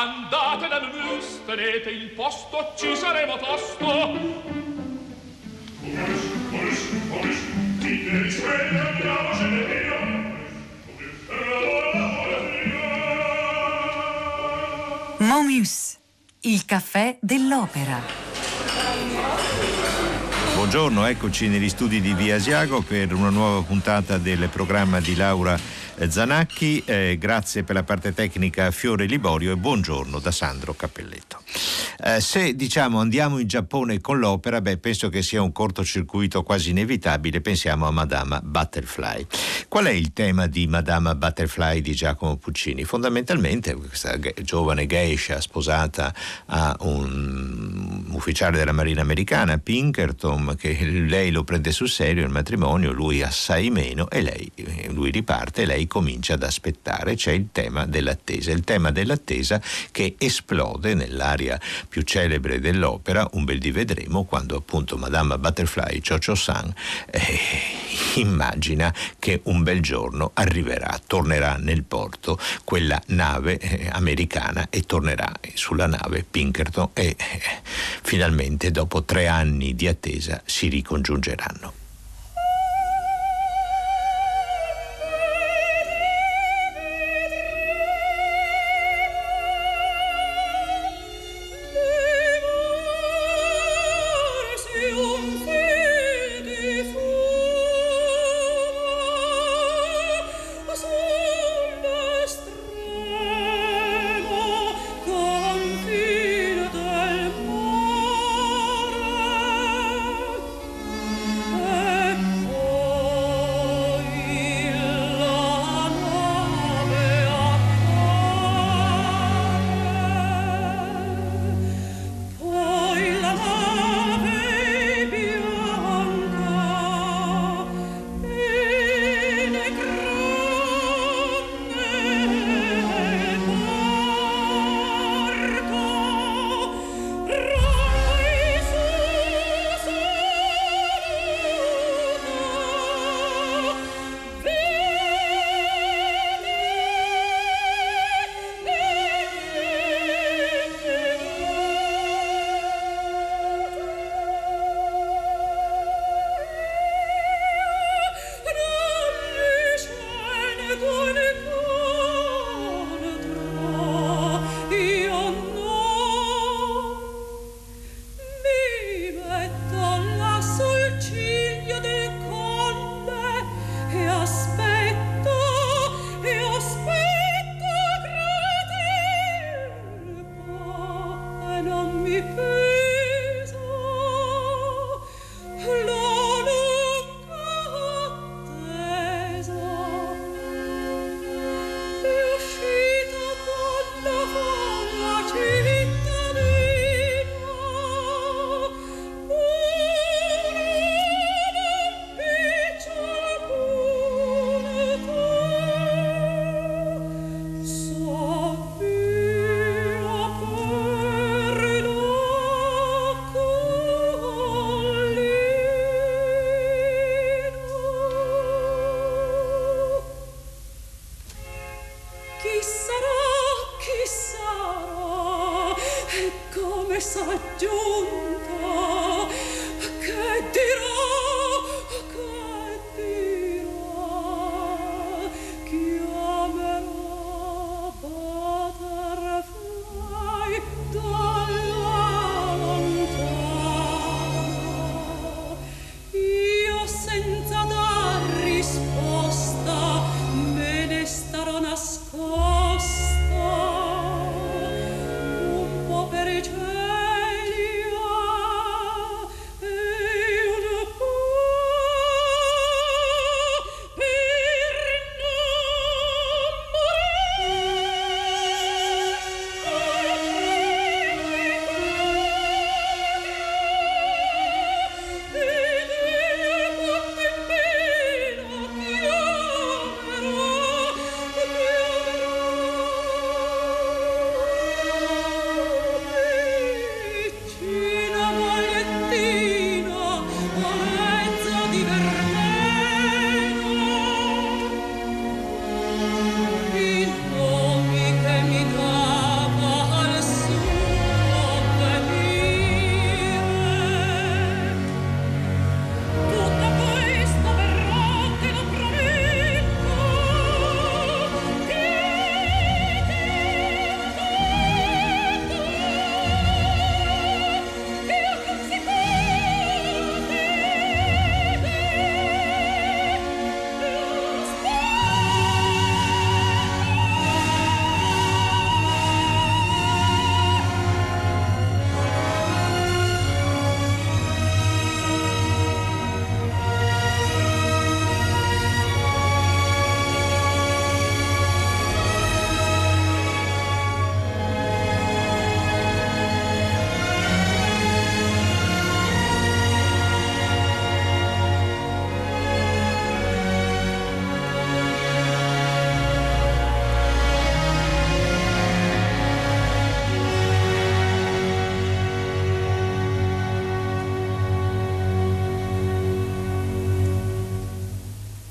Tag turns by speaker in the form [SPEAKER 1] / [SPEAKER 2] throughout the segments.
[SPEAKER 1] andate da Mus, tenete il posto, ci saremo tosto. Oris, oris, oris, dite di sveglia, andiamo, ne via.
[SPEAKER 2] Momus, il caffè dell'opera.
[SPEAKER 3] Buongiorno, eccoci negli studi di Via Asiago per una nuova puntata del programma di Laura Zanacchi. Eh, grazie per la parte tecnica Fiore Liborio e buongiorno da Sandro Cappelletto. Eh, se diciamo andiamo in Giappone con l'opera, beh, penso che sia un cortocircuito quasi inevitabile. Pensiamo a Madama Butterfly. Qual è il tema di Madama Butterfly di Giacomo Puccini? Fondamentalmente questa giovane geisha sposata a un ufficiale della Marina Americana, Pinkerton, che lei lo prende sul serio il matrimonio, lui assai meno e lei, lui riparte e lei comincia ad aspettare. C'è il tema dell'attesa, il tema dell'attesa che esplode nell'area più celebre dell'opera, un bel di vedremo, quando appunto Madame Butterfly Cho San eh, immagina che un bel giorno arriverà, tornerà nel porto quella nave eh, americana e tornerà sulla nave Pinkerton e eh, finalmente dopo tre anni di attesa si ricongiungeranno.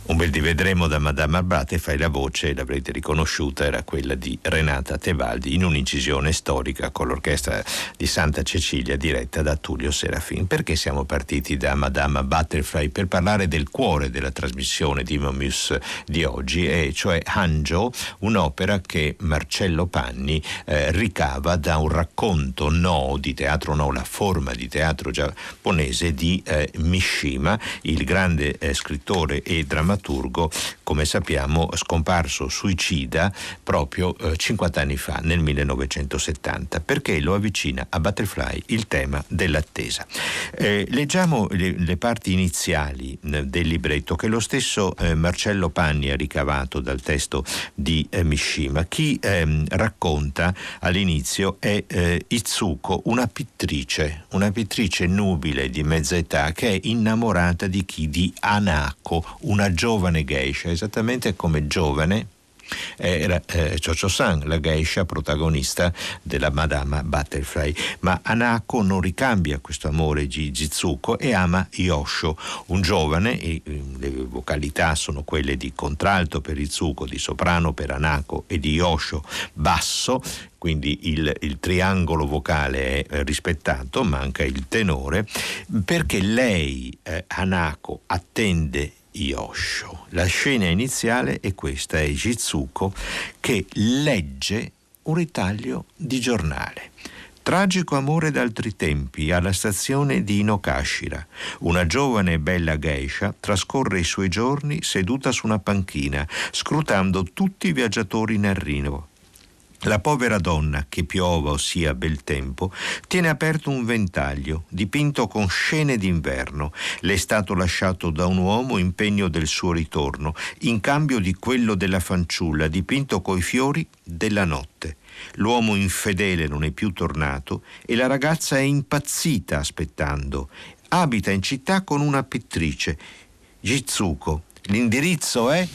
[SPEAKER 4] Come li vedremo da Madame Butterfly, la voce, l'avrete riconosciuta, era quella di Renata Tebaldi in un'incisione storica con l'orchestra di Santa Cecilia diretta da Tullio Serafin. Perché siamo partiti da Madame Butterfly? Per parlare del cuore della trasmissione di Momus di oggi, e cioè Hanjo, un'opera che Marcello Panni eh, ricava da un racconto no di teatro no, la forma di teatro giapponese di eh, Mishima, il grande eh, scrittore e drammaturgo, come sappiamo, scomparso suicida proprio eh, 50 anni fa, nel 1970, perché lo avvicina a Butterfly il tema dell'attesa. Eh, leggiamo le, le, parti iniziali eh, del libretto che lo stesso eh, Marcello Panni ha ricavato dal testo di eh, Mishima. Chi ehm, racconta all'inizio è eh, Itsuko, una pittrice, una pittrice nubile di mezza età che è innamorata di chi? Di Anako, una giovane geisha, esattamente come giovane era eh, Chocho-san, la geisha protagonista della Madama Butterfly. Ma Anako non ricambia questo amore di Jizuko e ama Yosho, un giovane, e eh, le vocalità sono quelle di contralto per Izuko, di soprano per Anako e di Yosho basso, quindi il, il, triangolo vocale è rispettato, manca il tenore, perché lei, eh, Hanako, attende Yosho. La scena iniziale è questa, è Jitsuko che legge un ritaglio di giornale. Tragico amore d'altri tempi alla stazione di Inokashira. Una giovane e bella geisha trascorre i suoi giorni seduta su una panchina, scrutando tutti i viaggiatori in arrivo. La povera donna, che piova o sia bel tempo, tiene aperto un ventaglio, dipinto con scene d'inverno. Le è stato lasciato da un uomo impegno del suo ritorno, in cambio di quello della fanciulla, dipinto coi fiori della notte. L'uomo infedele non è più tornato e la ragazza è impazzita aspettando. Abita in città con una pittrice, Jitsuko. L'indirizzo è...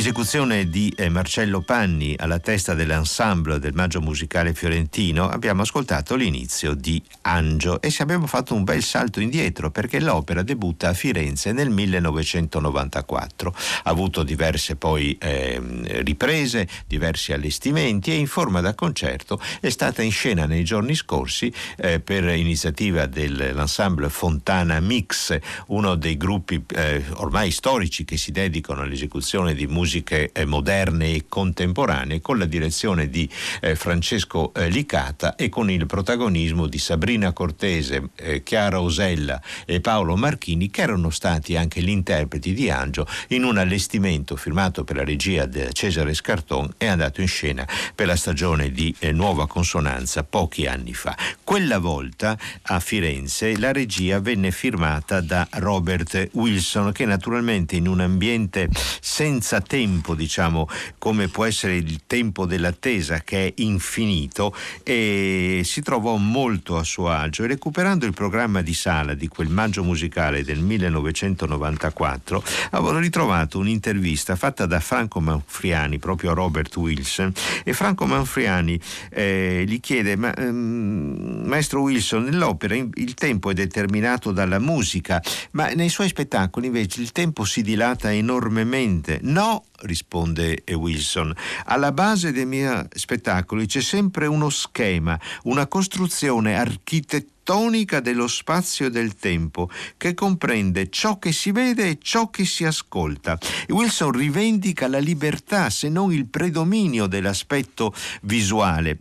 [SPEAKER 4] Nell'esecuzione di eh, Marcello Panni alla testa dell'ensemble del Maggio Musicale Fiorentino abbiamo ascoltato l'inizio di Angio e abbiamo fatto un bel salto indietro perché l'opera debutta a Firenze nel 1994. Ha avuto diverse poi eh, riprese, diversi allestimenti e in forma da concerto è stata in scena nei giorni scorsi eh, per iniziativa dell'ensemble Fontana Mix, uno dei gruppi eh, ormai storici che si dedicano all'esecuzione di musiche eh, moderne e contemporanee con la direzione di eh, Francesco eh, Licata e con il protagonismo di Sabrina Cortese, Chiara Osella e Paolo Marchini che erano stati anche gli interpreti di Angio in un allestimento firmato per la regia di Cesare Scarton e andato in scena per la stagione di Nuova Consonanza pochi anni fa. Quella volta a Firenze la regia venne firmata da Robert Wilson che naturalmente in un ambiente senza tempo, diciamo, come può essere il tempo dell'attesa che è infinito, e si trovò molto a suo agio. E recuperando il programma di sala di quel maggio musicale del 1994, avevo ritrovato un'intervista fatta da Franco Manfriani proprio a Robert Wilson. E Franco Manfriani eh, gli chiede ma ehm, maestro Wilson nell'opera il tempo è determinato dalla musica ma nei suoi spettacoli invece il tempo si dilata enormemente no risponde Wilson. Alla base dei miei spettacoli c'è sempre uno schema, una costruzione architettonica tonica dello spazio e del tempo, che comprende ciò che si vede e ciò che si ascolta. Wilson rivendica la libertà, se non il predominio dell'aspetto visuale.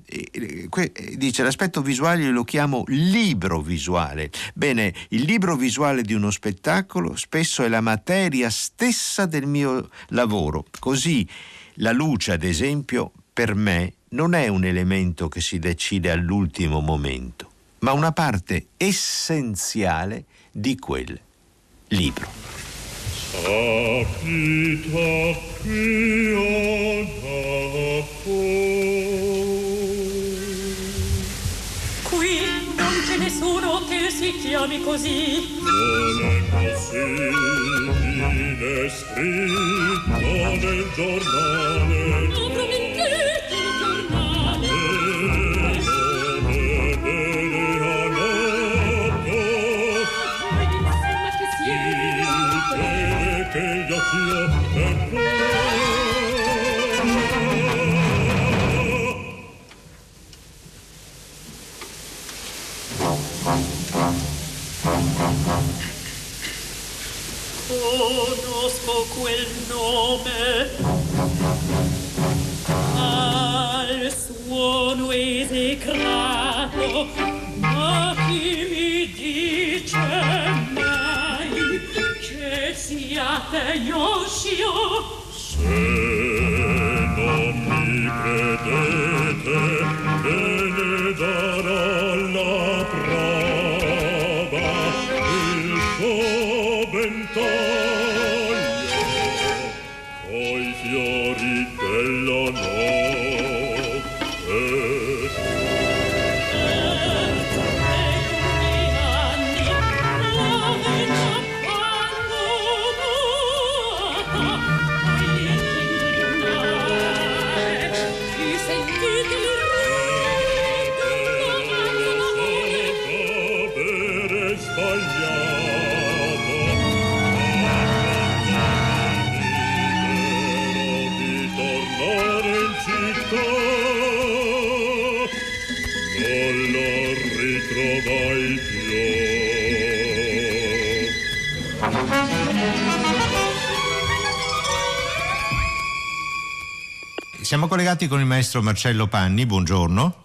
[SPEAKER 4] Dice l'aspetto visuale lo chiamo libro visuale. Bene, il libro visuale di uno spettacolo spesso è la materia stessa del mio lavoro. Così la luce, ad esempio, per me non è un elemento che si decide all'ultimo momento ma una parte essenziale di quel libro.
[SPEAKER 3] Qui non c'è nessuno che si chiami così.
[SPEAKER 5] Non è possibile scritto nel giornale.
[SPEAKER 4] Collegati con il maestro Marcello Panni, buongiorno.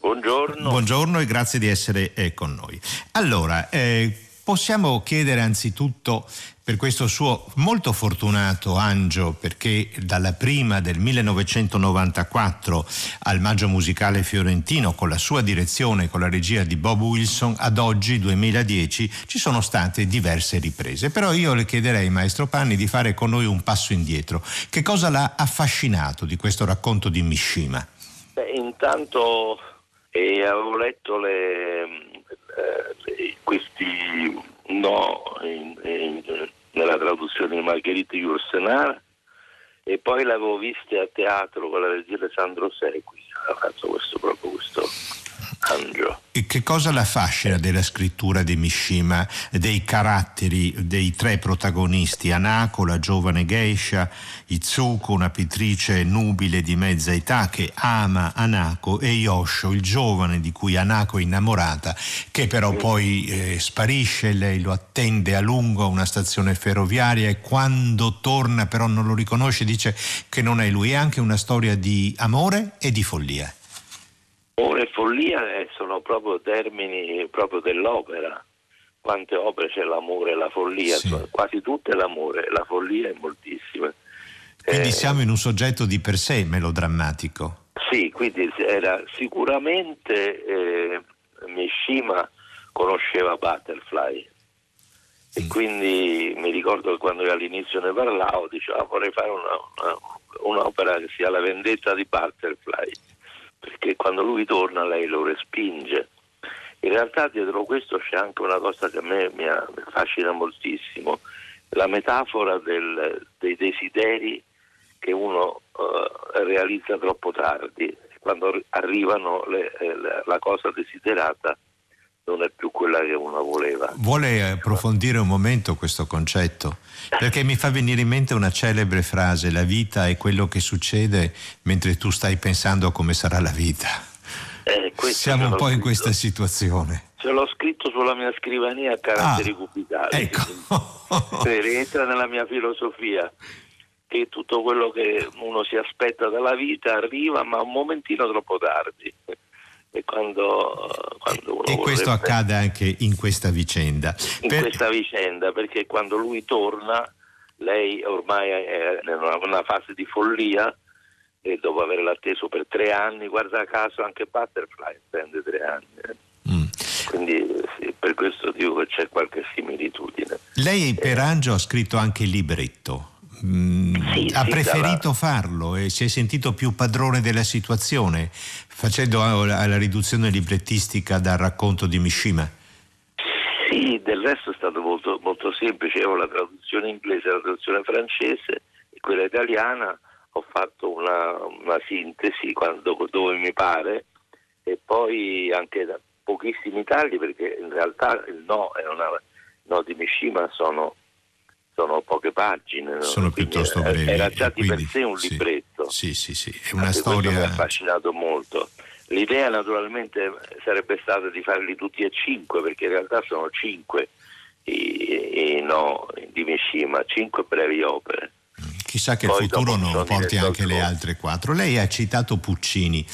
[SPEAKER 6] Buongiorno.
[SPEAKER 4] Buongiorno e grazie di essere eh, con noi. Allora, eh, possiamo chiedere anzitutto per questo suo molto fortunato Angio, perché dalla prima del 1994 al Maggio Musicale Fiorentino, con la sua direzione e con la regia di Bob Wilson, ad oggi, 2010, ci sono state diverse riprese. Però io le chiederei, maestro Panni, di fare con noi un passo indietro. Che cosa l'ha affascinato di questo racconto di Mishima?
[SPEAKER 6] Beh, intanto eh, avevo letto le, eh, questi no in- in- nella traduzione di Margherita Yourcenar. E poi l'avevo vista a teatro con la regia Sandro Segui, ha fatto questo proprio questo Angio.
[SPEAKER 4] E che cosa la affascina della scrittura di Mishima, dei caratteri dei tre protagonisti, Anako, la giovane geisha, Izuko, una pittrice nubile di mezza età che ama Anako e Yosho, il giovane di cui Anako è innamorata, che però poi eh, sparisce, lei lo attende a lungo a una stazione ferroviaria e quando torna però non lo riconosce, dice che non è lui, è anche una storia di amore e di follia.
[SPEAKER 6] Amore e follia eh, sono proprio termini proprio dell'opera. Quante opere c'è l'amore e la follia?
[SPEAKER 4] Sì.
[SPEAKER 6] Quasi tutte l'amore, la follia è moltissime.
[SPEAKER 4] Quindi
[SPEAKER 6] Eh,
[SPEAKER 4] siamo in un soggetto di per sé melodrammatico.
[SPEAKER 6] Sì, quindi era sicuramente eh, Mishima conosceva Butterfly e quindi mi ricordo che quando io all'inizio ne parlavo dicevo "Ah, vorrei fare una- una- un'opera che sia la vendetta di Butterfly perché quando lui torna lei lo respinge. In realtà dietro questo c'è anche una cosa che a me mi, affascina moltissimo, la metafora del- dei desideri che uno eh, realizza troppo tardi. Quando ri- arrivano le- eh, la cosa desiderata non è più quella che uno voleva.
[SPEAKER 4] Vuole approfondire un momento questo concetto? Perché mi fa venire in mente una celebre frase, la vita è quello che succede mentre tu stai pensando a come sarà la vita.
[SPEAKER 6] Eh,
[SPEAKER 4] Siamo un po' in
[SPEAKER 6] scritto-
[SPEAKER 4] questa situazione.
[SPEAKER 6] Ce l'ho scritto sulla mia scrivania a caratteri
[SPEAKER 4] Ah,
[SPEAKER 6] cubitali.
[SPEAKER 4] ecco.
[SPEAKER 6] Quindi rientra nella mia filosofia che tutto quello che uno si aspetta dalla vita arriva ma un momentino troppo tardi e quando, quando
[SPEAKER 4] E questo
[SPEAKER 6] vorrebbe-
[SPEAKER 4] accade anche in questa vicenda.
[SPEAKER 6] in
[SPEAKER 4] Per-
[SPEAKER 6] questa vicenda perché quando lui torna lei ormai è in una, fase di follia e dopo averla atteso per tre anni guarda caso anche Butterfly attende tre anni eh.
[SPEAKER 4] Mm.
[SPEAKER 6] quindi sì, per questo dico che c'è qualche similitudine
[SPEAKER 4] Lei per Angio ha scritto anche il libretto. Mm,
[SPEAKER 6] Sì,
[SPEAKER 4] ha
[SPEAKER 6] sì,
[SPEAKER 4] preferito farlo e si è sentito più padrone della situazione facendo la riduzione librettistica dal racconto di Mishima.
[SPEAKER 6] Sì, del resto è stato molto, molto semplice, ho la traduzione inglese, la traduzione francese e quella italiana, ho fatto una, una sintesi quando, dove mi pare e poi anche da pochissimi tagli perché in realtà il no, è una, no di Mishima sono, sono poche pagine. no?
[SPEAKER 4] Sono
[SPEAKER 6] Quindi
[SPEAKER 4] piuttosto brevi.
[SPEAKER 6] Era già di
[SPEAKER 4] quindi-
[SPEAKER 6] per sé un
[SPEAKER 4] sì,
[SPEAKER 6] libretto.
[SPEAKER 4] Sì, sì, sì, è una
[SPEAKER 6] Anche questo mi ha
[SPEAKER 4] storia...
[SPEAKER 6] affascinato molto. L'idea naturalmente sarebbe stata di farli tutti e cinque, perché in realtà sono cinque i, i no di Mishima, cinque brevi opere.
[SPEAKER 4] Chissà che il futuro non porti anche le altre quattro. Lei ha citato Puccini.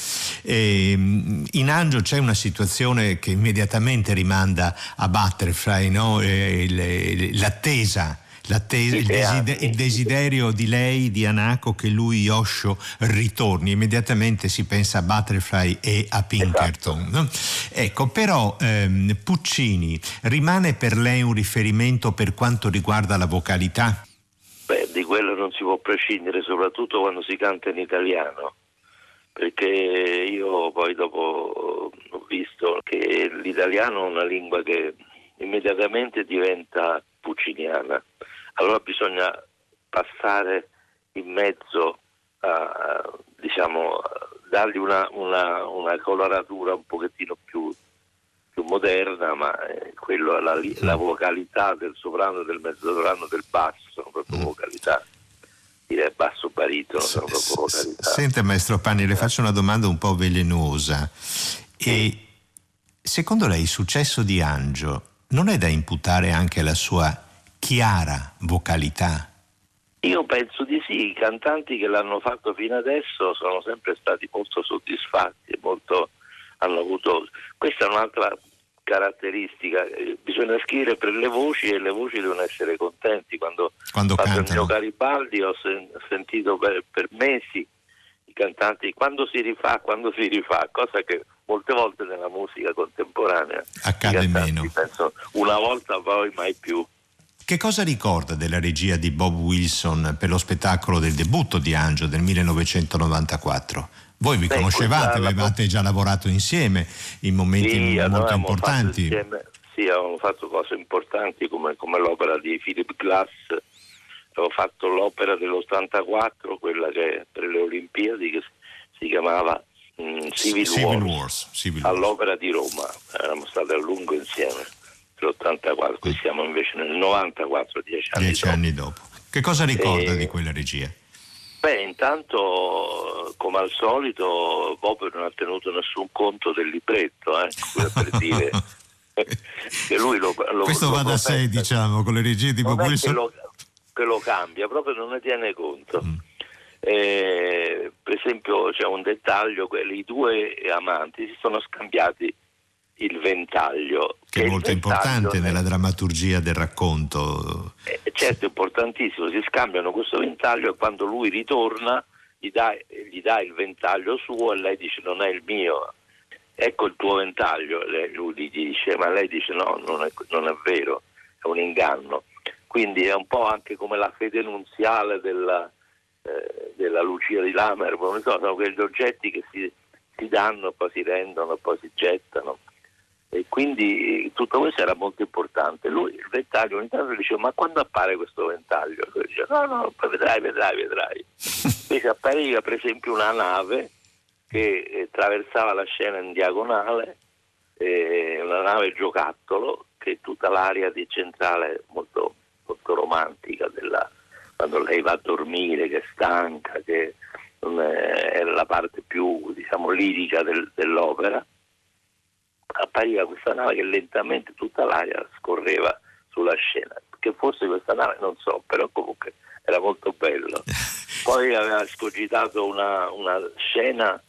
[SPEAKER 4] Ehm, in Angio c'è una situazione che immediatamente rimanda a Butterfly, no? Eh, l'attesa. Il,
[SPEAKER 6] sì,
[SPEAKER 4] deside-
[SPEAKER 6] anzi.
[SPEAKER 4] il desiderio di lei, di Anako, che lui, Yosho, ritorni. Immediatamente si pensa a Butterfly e a Pinkerton. no? Ecco, però ehm, Puccini rimane per lei un riferimento per quanto riguarda la vocalità?
[SPEAKER 6] Beh, di quello non si può prescindere, soprattutto quando si canta in italiano, perché io poi dopo ho visto che l'italiano è una lingua che immediatamente diventa pucciniana. Allora bisogna passare in mezzo a, diciamo, dargli una, una- una coloratura un pochettino più, più moderna, ma eh, quello, la, la vocalità del soprano del mezzosoprano del basso sono proprio vocalità, direi basso baritono, sono proprio vocalità.
[SPEAKER 4] Senta maestro Panni, le faccio una domanda un po' velenosa. E secondo lei il successo di Angio non è da imputare anche alla sua chiara vocalità?
[SPEAKER 6] Io penso di sì, i cantanti che l'hanno fatto fino adesso sono sempre stati molto soddisfatti, molto, hanno avuto... Questa è un'altra caratteristica, eh, bisogna scrivere per le voci e le voci devono essere contenti. Quando,
[SPEAKER 4] Quando
[SPEAKER 6] fatto il mio Garibaldi ho sen- sentito per, per mesi i cantanti quando si rifà, quando si rifà, cosa che molte volte nella musica contemporanea
[SPEAKER 4] Accade meno.
[SPEAKER 6] pensano una volta poi mai più.
[SPEAKER 4] Che cosa ricorda della regia di Bob Wilson per lo spettacolo del debutto di Angio del 1994? Voi vi
[SPEAKER 6] Beh,
[SPEAKER 4] conoscevate,
[SPEAKER 6] quella- la-
[SPEAKER 4] avevate già lavorato insieme in momenti
[SPEAKER 6] Sì,
[SPEAKER 4] molto importanti.
[SPEAKER 6] sì, avevamo fatto cose importanti come, come l'opera di Philip Glass avevo fatto l'opera dell'84, quella che per le Olimpiadi che si chiamava mm, Civil,
[SPEAKER 4] Civil
[SPEAKER 6] Wars,
[SPEAKER 4] Wars, Civil Wars.
[SPEAKER 6] all'Opera di Roma. Eravamo stati a lungo insieme nell'84, qui siamo invece nel 94, dieci anni
[SPEAKER 4] Dieci
[SPEAKER 6] dopo.
[SPEAKER 4] anni dopo. Che cosa ricorda
[SPEAKER 6] E-
[SPEAKER 4] di quella regia?
[SPEAKER 6] Beh, intanto, come al solito, Bob non ha tenuto nessun conto del libretto, eh, per dire che lui lo, lo
[SPEAKER 4] Questo
[SPEAKER 6] lo
[SPEAKER 4] va da sé, diciamo, con le regie di Bob
[SPEAKER 6] è che
[SPEAKER 4] Wilson.
[SPEAKER 6] lo, che lo cambia, proprio non ne tiene conto.
[SPEAKER 4] Mm.
[SPEAKER 6] Eh, per esempio c'è un dettaglio, i due amanti si sono scambiati il ventaglio.
[SPEAKER 4] Che è molto importante
[SPEAKER 6] ne-
[SPEAKER 4] nella drammaturgia del racconto.
[SPEAKER 6] eh, certo, è importantissimo, si scambiano questo ventaglio e quando lui ritorna gli dà, gli dà il ventaglio suo e lei dice non è il mio, ecco il tuo ventaglio, Lei- lui gli dice, ma lei dice no, non è, non è vero, è un inganno. Quindi è un po' anche come la fede nunziale della, eh, della Lucia di Lamer, non so, sono quegli oggetti che si, si danno, poi si rendono, poi si gettano. E quindi tutto questo era molto importante. Lui il ventaglio ogni tanto diceva ma quando appare questo ventaglio? Lui diceva no, no, vedrai, vedrai, vedrai. Invece appariva per esempio una nave che eh, attraversava la scena in diagonale, eh, una nave giocattolo che tutta l'area di centrale molto, molto romantica della, quando lei va a dormire, che è stanca, che è, è la parte più diciamo lirica del- dell'opera appariva questa nave che lentamente tutta l'aria scorreva sulla scena. Che fosse questa nave non so, però comunque era molto bello. Poi aveva scogitato una, una scena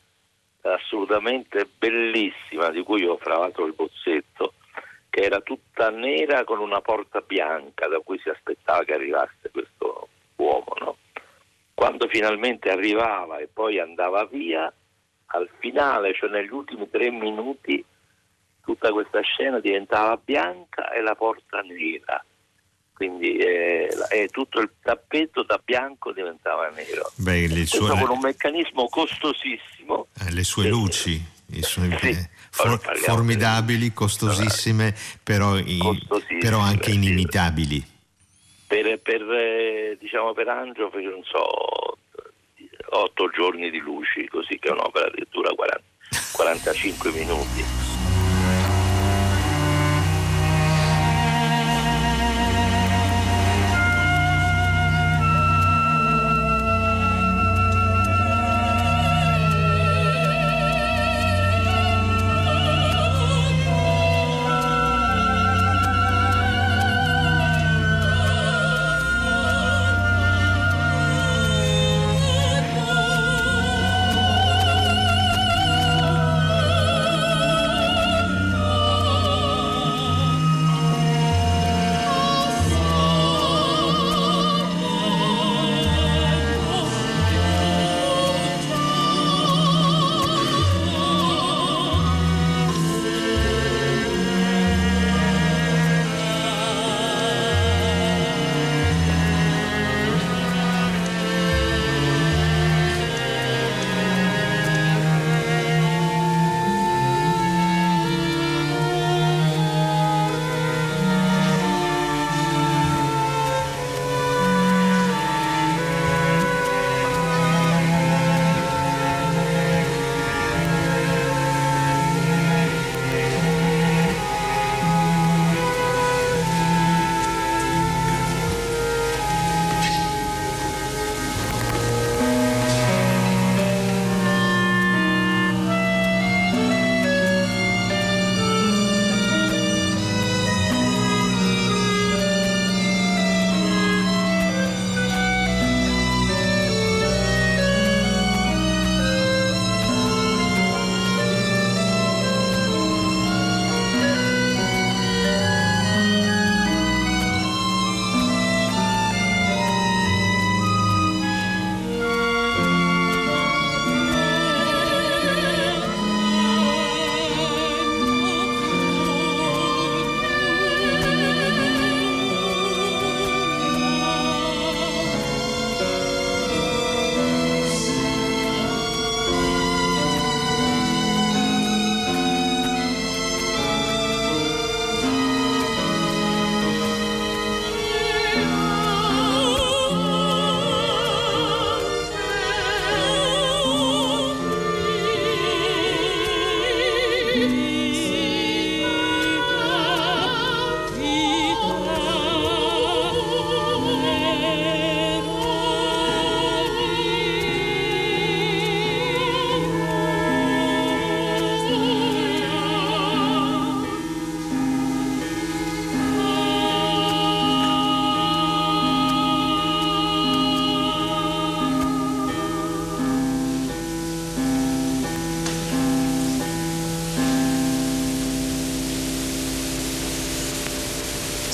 [SPEAKER 6] assolutamente bellissima di cui ho fra l'altro il bozzetto, che era tutta nera con una porta bianca da cui si aspettava che arrivasse questo uomo. no? Quando finalmente arrivava e poi andava via, al finale, cioè negli ultimi tre minuti, tutta questa scena diventava bianca e la porta nera. Quindi eh, la- e tutto il tappeto da bianco diventava nero.
[SPEAKER 4] Beh, le
[SPEAKER 6] Questo
[SPEAKER 4] sue,
[SPEAKER 6] con un meccanismo costosissimo.
[SPEAKER 4] eh, le sue luci, i suoi-
[SPEAKER 6] Sì,
[SPEAKER 4] eh, for- formidabili, costosissime, però, i-
[SPEAKER 6] Costosissime,
[SPEAKER 4] però anche inimitabili.
[SPEAKER 6] Per, per, eh, diciamo per Angio fece, non so, otto giorni di luci, così che è un'opera che dura 40 45 minuti.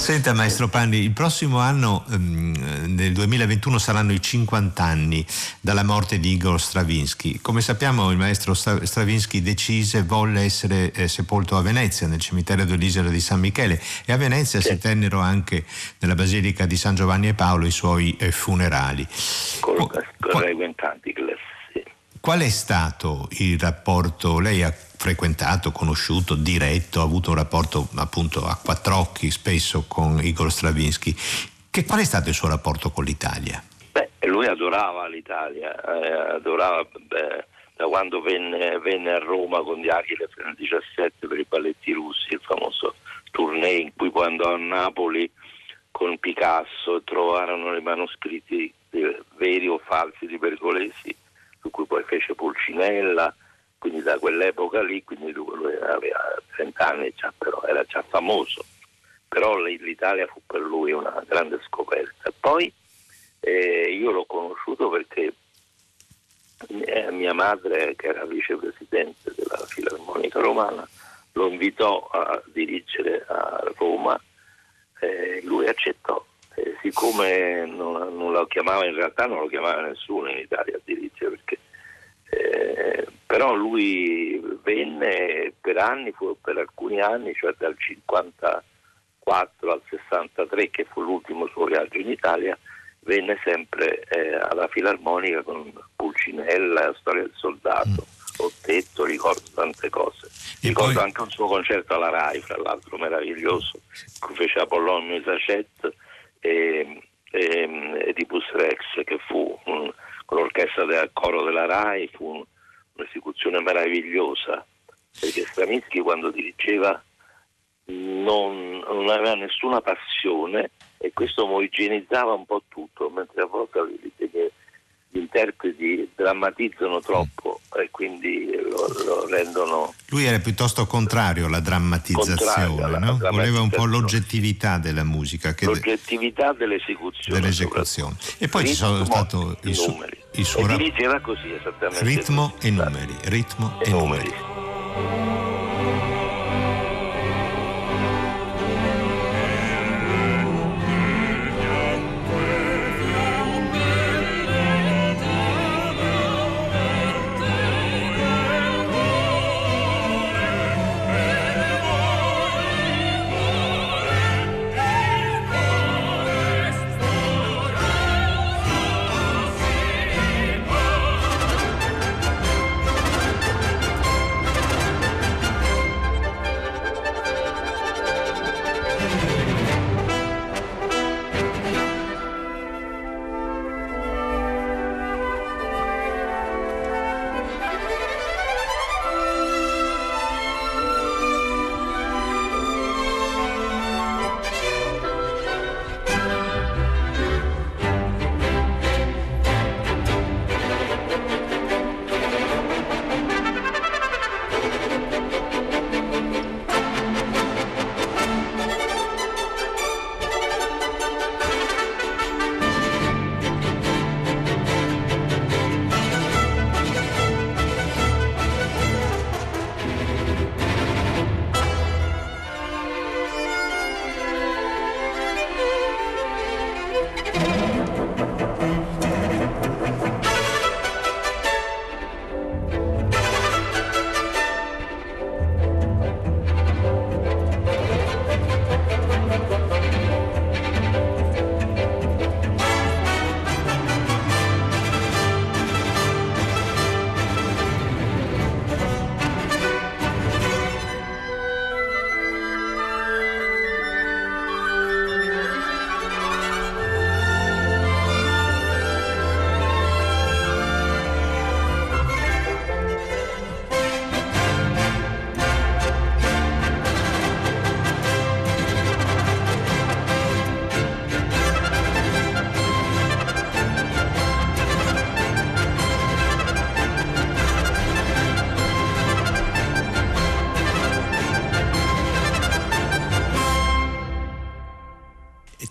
[SPEAKER 4] Senta maestro Panni, il prossimo anno, ehm, nel 2021, saranno i 50 anni dalla morte di Igor Stravinsky. Come sappiamo il maestro Stravinsky decise, volle essere eh, sepolto a Venezia, nel cimitero dell'isola di San Michele e a Venezia sì. si tennero anche nella Basilica di San Giovanni e Paolo i suoi eh, funerali.
[SPEAKER 6] Con, con sì.
[SPEAKER 4] Qual è stato il rapporto? Lei ha frequentato, conosciuto, diretto, ha avuto un rapporto appunto a quattro occhi spesso con Igor Stravinsky. Che, qual è stato il suo rapporto con l'Italia?
[SPEAKER 6] Beh, lui adorava l'Italia, eh, adorava beh, da quando venne, venne, a Roma con gli Achille nel 17 per i balletti russi, il famoso tournée in cui poi andò a Napoli con Picasso trovarono i manoscritti veri o falsi di Pergolesi, su cui poi fece Pulcinella quindi da quell'epoca lì, quindi lui, aveva 30 anni già, però era già famoso, però l'Italia fu per lui una grande scoperta. Poi eh, io l'ho conosciuto perché eh, mia madre, che era vicepresidente della Filarmonica Romana, lo invitò a dirigere a Roma, eh, lui accettò. Eh, siccome non, non, lo chiamava, in realtà non lo chiamava nessuno in Italia a dirigere perché eh, però lui venne per anni, per alcuni anni, cioè dal 54 al 63, che fu l'ultimo suo viaggio in Italia, venne sempre eh, alla Filarmonica con Pulcinella, Storia del Soldato, mm. Ottetto, ricordo tante cose. Ricordo poi... anche un suo concerto alla RAI, fra l'altro meraviglioso, che fece Apollonio Isacet e, e Edipus Rex, che fu un, con l'orchestra del coro della RAI, fu un'esecuzione meravigliosa, perché Stravinsky quando dirigeva. Non, non, aveva nessuna passione e questo omogenizzava un po' tutto, mentre a volte gli interpreti drammatizzano troppo e quindi lo, lo, rendono...
[SPEAKER 4] Lui era piuttosto contrario alla drammatizzazione, alla, no? voleva un po' l'oggettività della musica.
[SPEAKER 6] Che l'oggettività dell'esecuzione.
[SPEAKER 4] dell'esecuzione. E poi ci sono stato
[SPEAKER 6] il, su, il suo...
[SPEAKER 4] E
[SPEAKER 6] dirigeva così esattamente.
[SPEAKER 4] Ritmo e numeri, ritmo e, e numeri. numeri.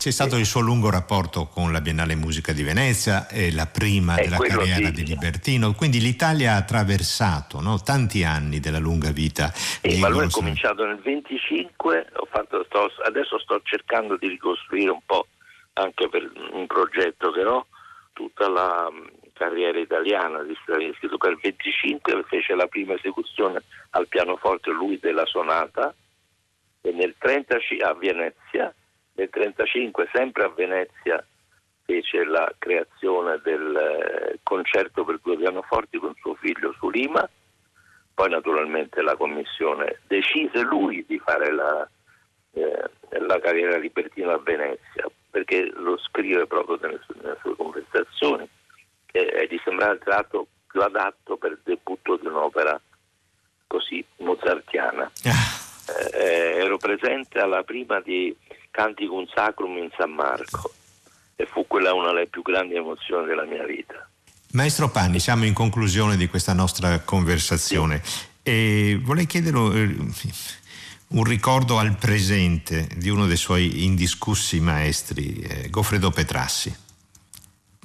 [SPEAKER 4] C'è stato il suo lungo rapporto con la Biennale Musica di Venezia, è la prima
[SPEAKER 6] Eh,
[SPEAKER 4] della carriera di Libertino, quindi l'Italia ha attraversato no, tanti anni della lunga vita di
[SPEAKER 6] ma lui è cominciato nel 25, ho fatto- sto- adesso sto cercando di ricostruire un po' anche per un progetto che ho, tutta la mh, carriera italiana di Stravinsky. Dunque nel 25 fece la prima esecuzione al pianoforte lui della sonata e nel 35 a Venezia, nel 35 sempre a Venezia fece la creazione del eh, concerto per due pianoforti con suo figlio su Lima poi naturalmente la commissione decise lui di fare la, eh, la carriera libertina a Venezia, perché lo scrive proprio nelle sue, nelle sue conversazioni, che eh, gli sembrava il tratto più adatto per il debutto di un'opera così mozartiana.
[SPEAKER 4] Ah,
[SPEAKER 6] Eh, ero presente alla prima di Canticum Sacrum in San Marco e fu quella una delle più grandi emozioni della mia vita.
[SPEAKER 4] Maestro Panni, siamo in conclusione di questa nostra conversazione e vorrei chiedere eh, un ricordo al presente di uno dei suoi indiscussi maestri, eh, Goffredo Petrassi.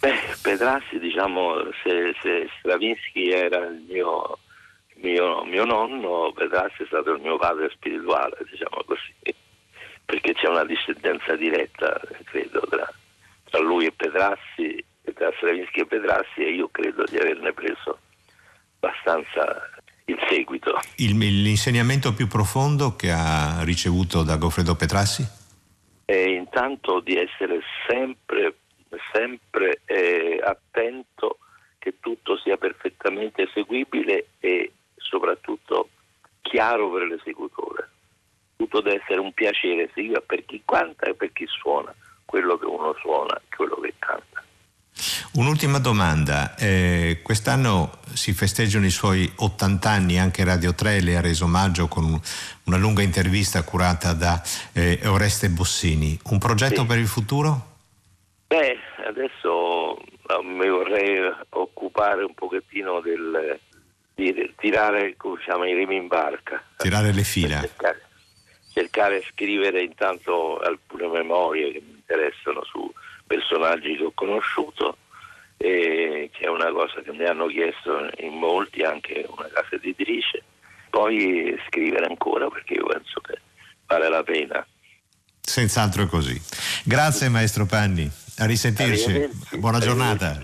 [SPEAKER 6] Beh, Petrassi, diciamo, se, se Stravinsky era il mio, mio, mio nonno, Petrassi è stato il mio padre spirituale, diciamo così, perché c'è una discendenza diretta, credo, tra, tra lui e Petrassi, e tra Stravinsky e Petrassi, e io credo di averne preso abbastanza il seguito.
[SPEAKER 4] Il- l'insegnamento più profondo che ha ricevuto da Goffredo Petrassi?
[SPEAKER 6] e intanto di essere sempre, sempre eh, attento che tutto sia perfettamente eseguibile e soprattutto chiaro per l'esecutore. Tutto deve essere un piacere sia per chi canta e per chi suona, quello che uno suona e quello che canta.
[SPEAKER 4] Un'ultima domanda, eh, quest'anno si festeggiano i suoi 80 anni, anche Radio 3 le ha reso omaggio con un- una lunga intervista curata da eh, Oreste Bossini. Un progetto
[SPEAKER 6] Sì.
[SPEAKER 4] per il futuro?
[SPEAKER 6] Beh, adesso eh, mi vorrei occupare un pochettino del, di tirare chiama, i remi in barca.
[SPEAKER 4] Tirare le fila.
[SPEAKER 6] cercare, cercare di scrivere intanto alcune memorie che mi interessano su personaggi che ho conosciuto che è una cosa che mi hanno chiesto in molti, anche una casa editrice. Poi scrivere ancora perché io penso che vale la pena.
[SPEAKER 4] Senz'altro è così. Grazie maestro Panni, a risentirci. Buona giornata.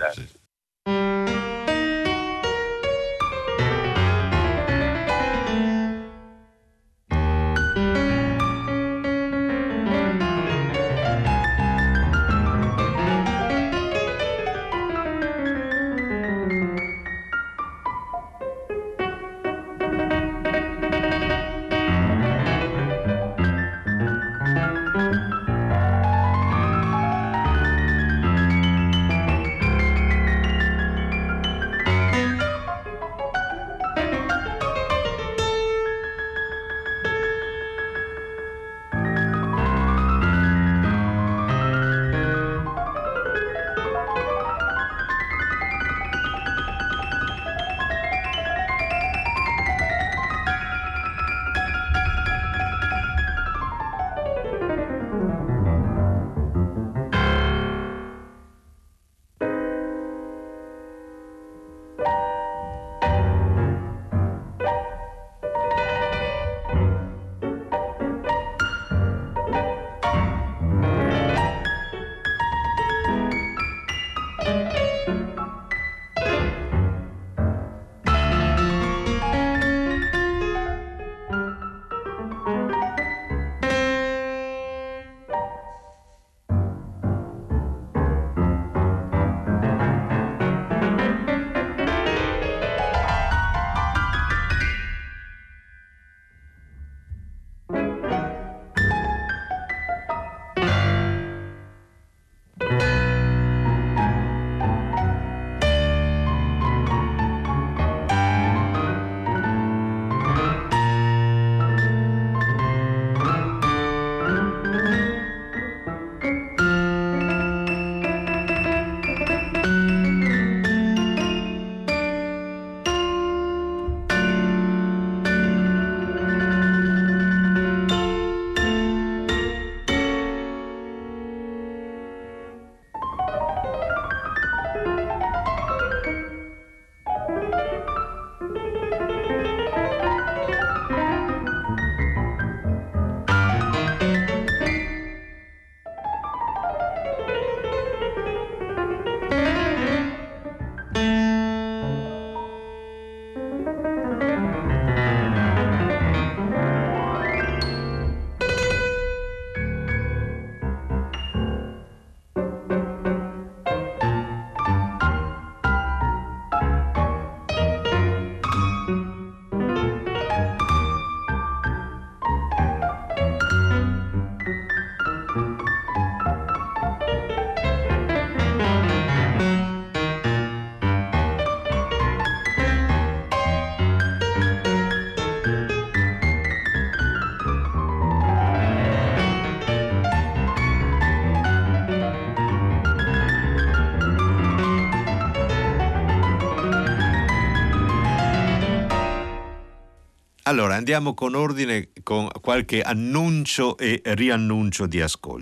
[SPEAKER 4] Allora andiamo con ordine con qualche annuncio e riannuncio di ascolti.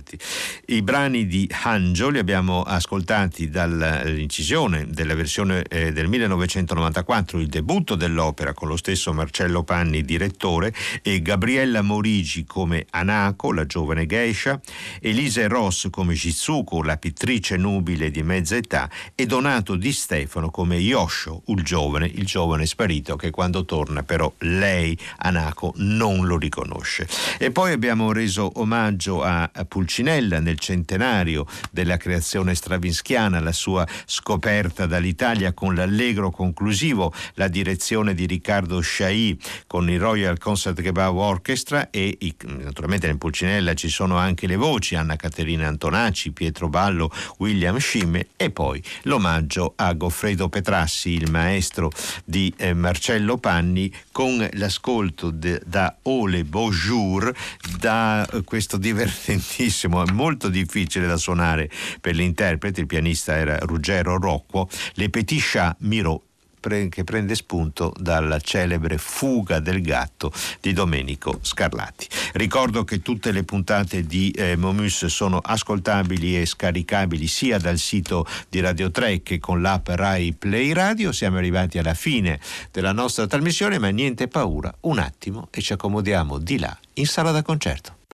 [SPEAKER 4] I brani di Hanjo li abbiamo ascoltati dall'incisione della versione eh, del 1994, il debutto dell'opera con lo stesso Marcello Panni direttore e Gabriella Morigi come Anako, la giovane geisha, Elise Ross come Shizuko, la pittrice nubile di mezza età e Donato Di Stefano come Yosho, il giovane, il giovane sparito che quando torna però lei Anaco non lo riconosce. E poi abbiamo reso omaggio a Pulcinella nel centenario della creazione stravinschiana, la sua scoperta dall'Italia con l'allegro conclusivo, la direzione di Riccardo Sciai con il Royal Concert Kebab Orchestra e naturalmente nel Pulcinella ci sono anche le voci Anna Caterina Antonacci, Pietro Ballo, William Scimme e poi l'omaggio a Goffredo Petrassi, il maestro di eh, Marcello Panni con la ascolto de, da Ole Bonjour, da eh, questo divertentissimo, molto difficile da suonare per l'interprete, il pianista era Ruggero Rocco, Le Petit Chat Miro che prende spunto dalla celebre Fuga del gatto di Domenico Scarlatti. Ricordo che tutte le puntate di eh, Momus sono ascoltabili e scaricabili sia dal sito di Radio 3 che con l'app Rai Play Radio. Siamo arrivati alla fine della nostra trasmissione, ma niente paura, un attimo e ci accomodiamo di là in sala da concerto.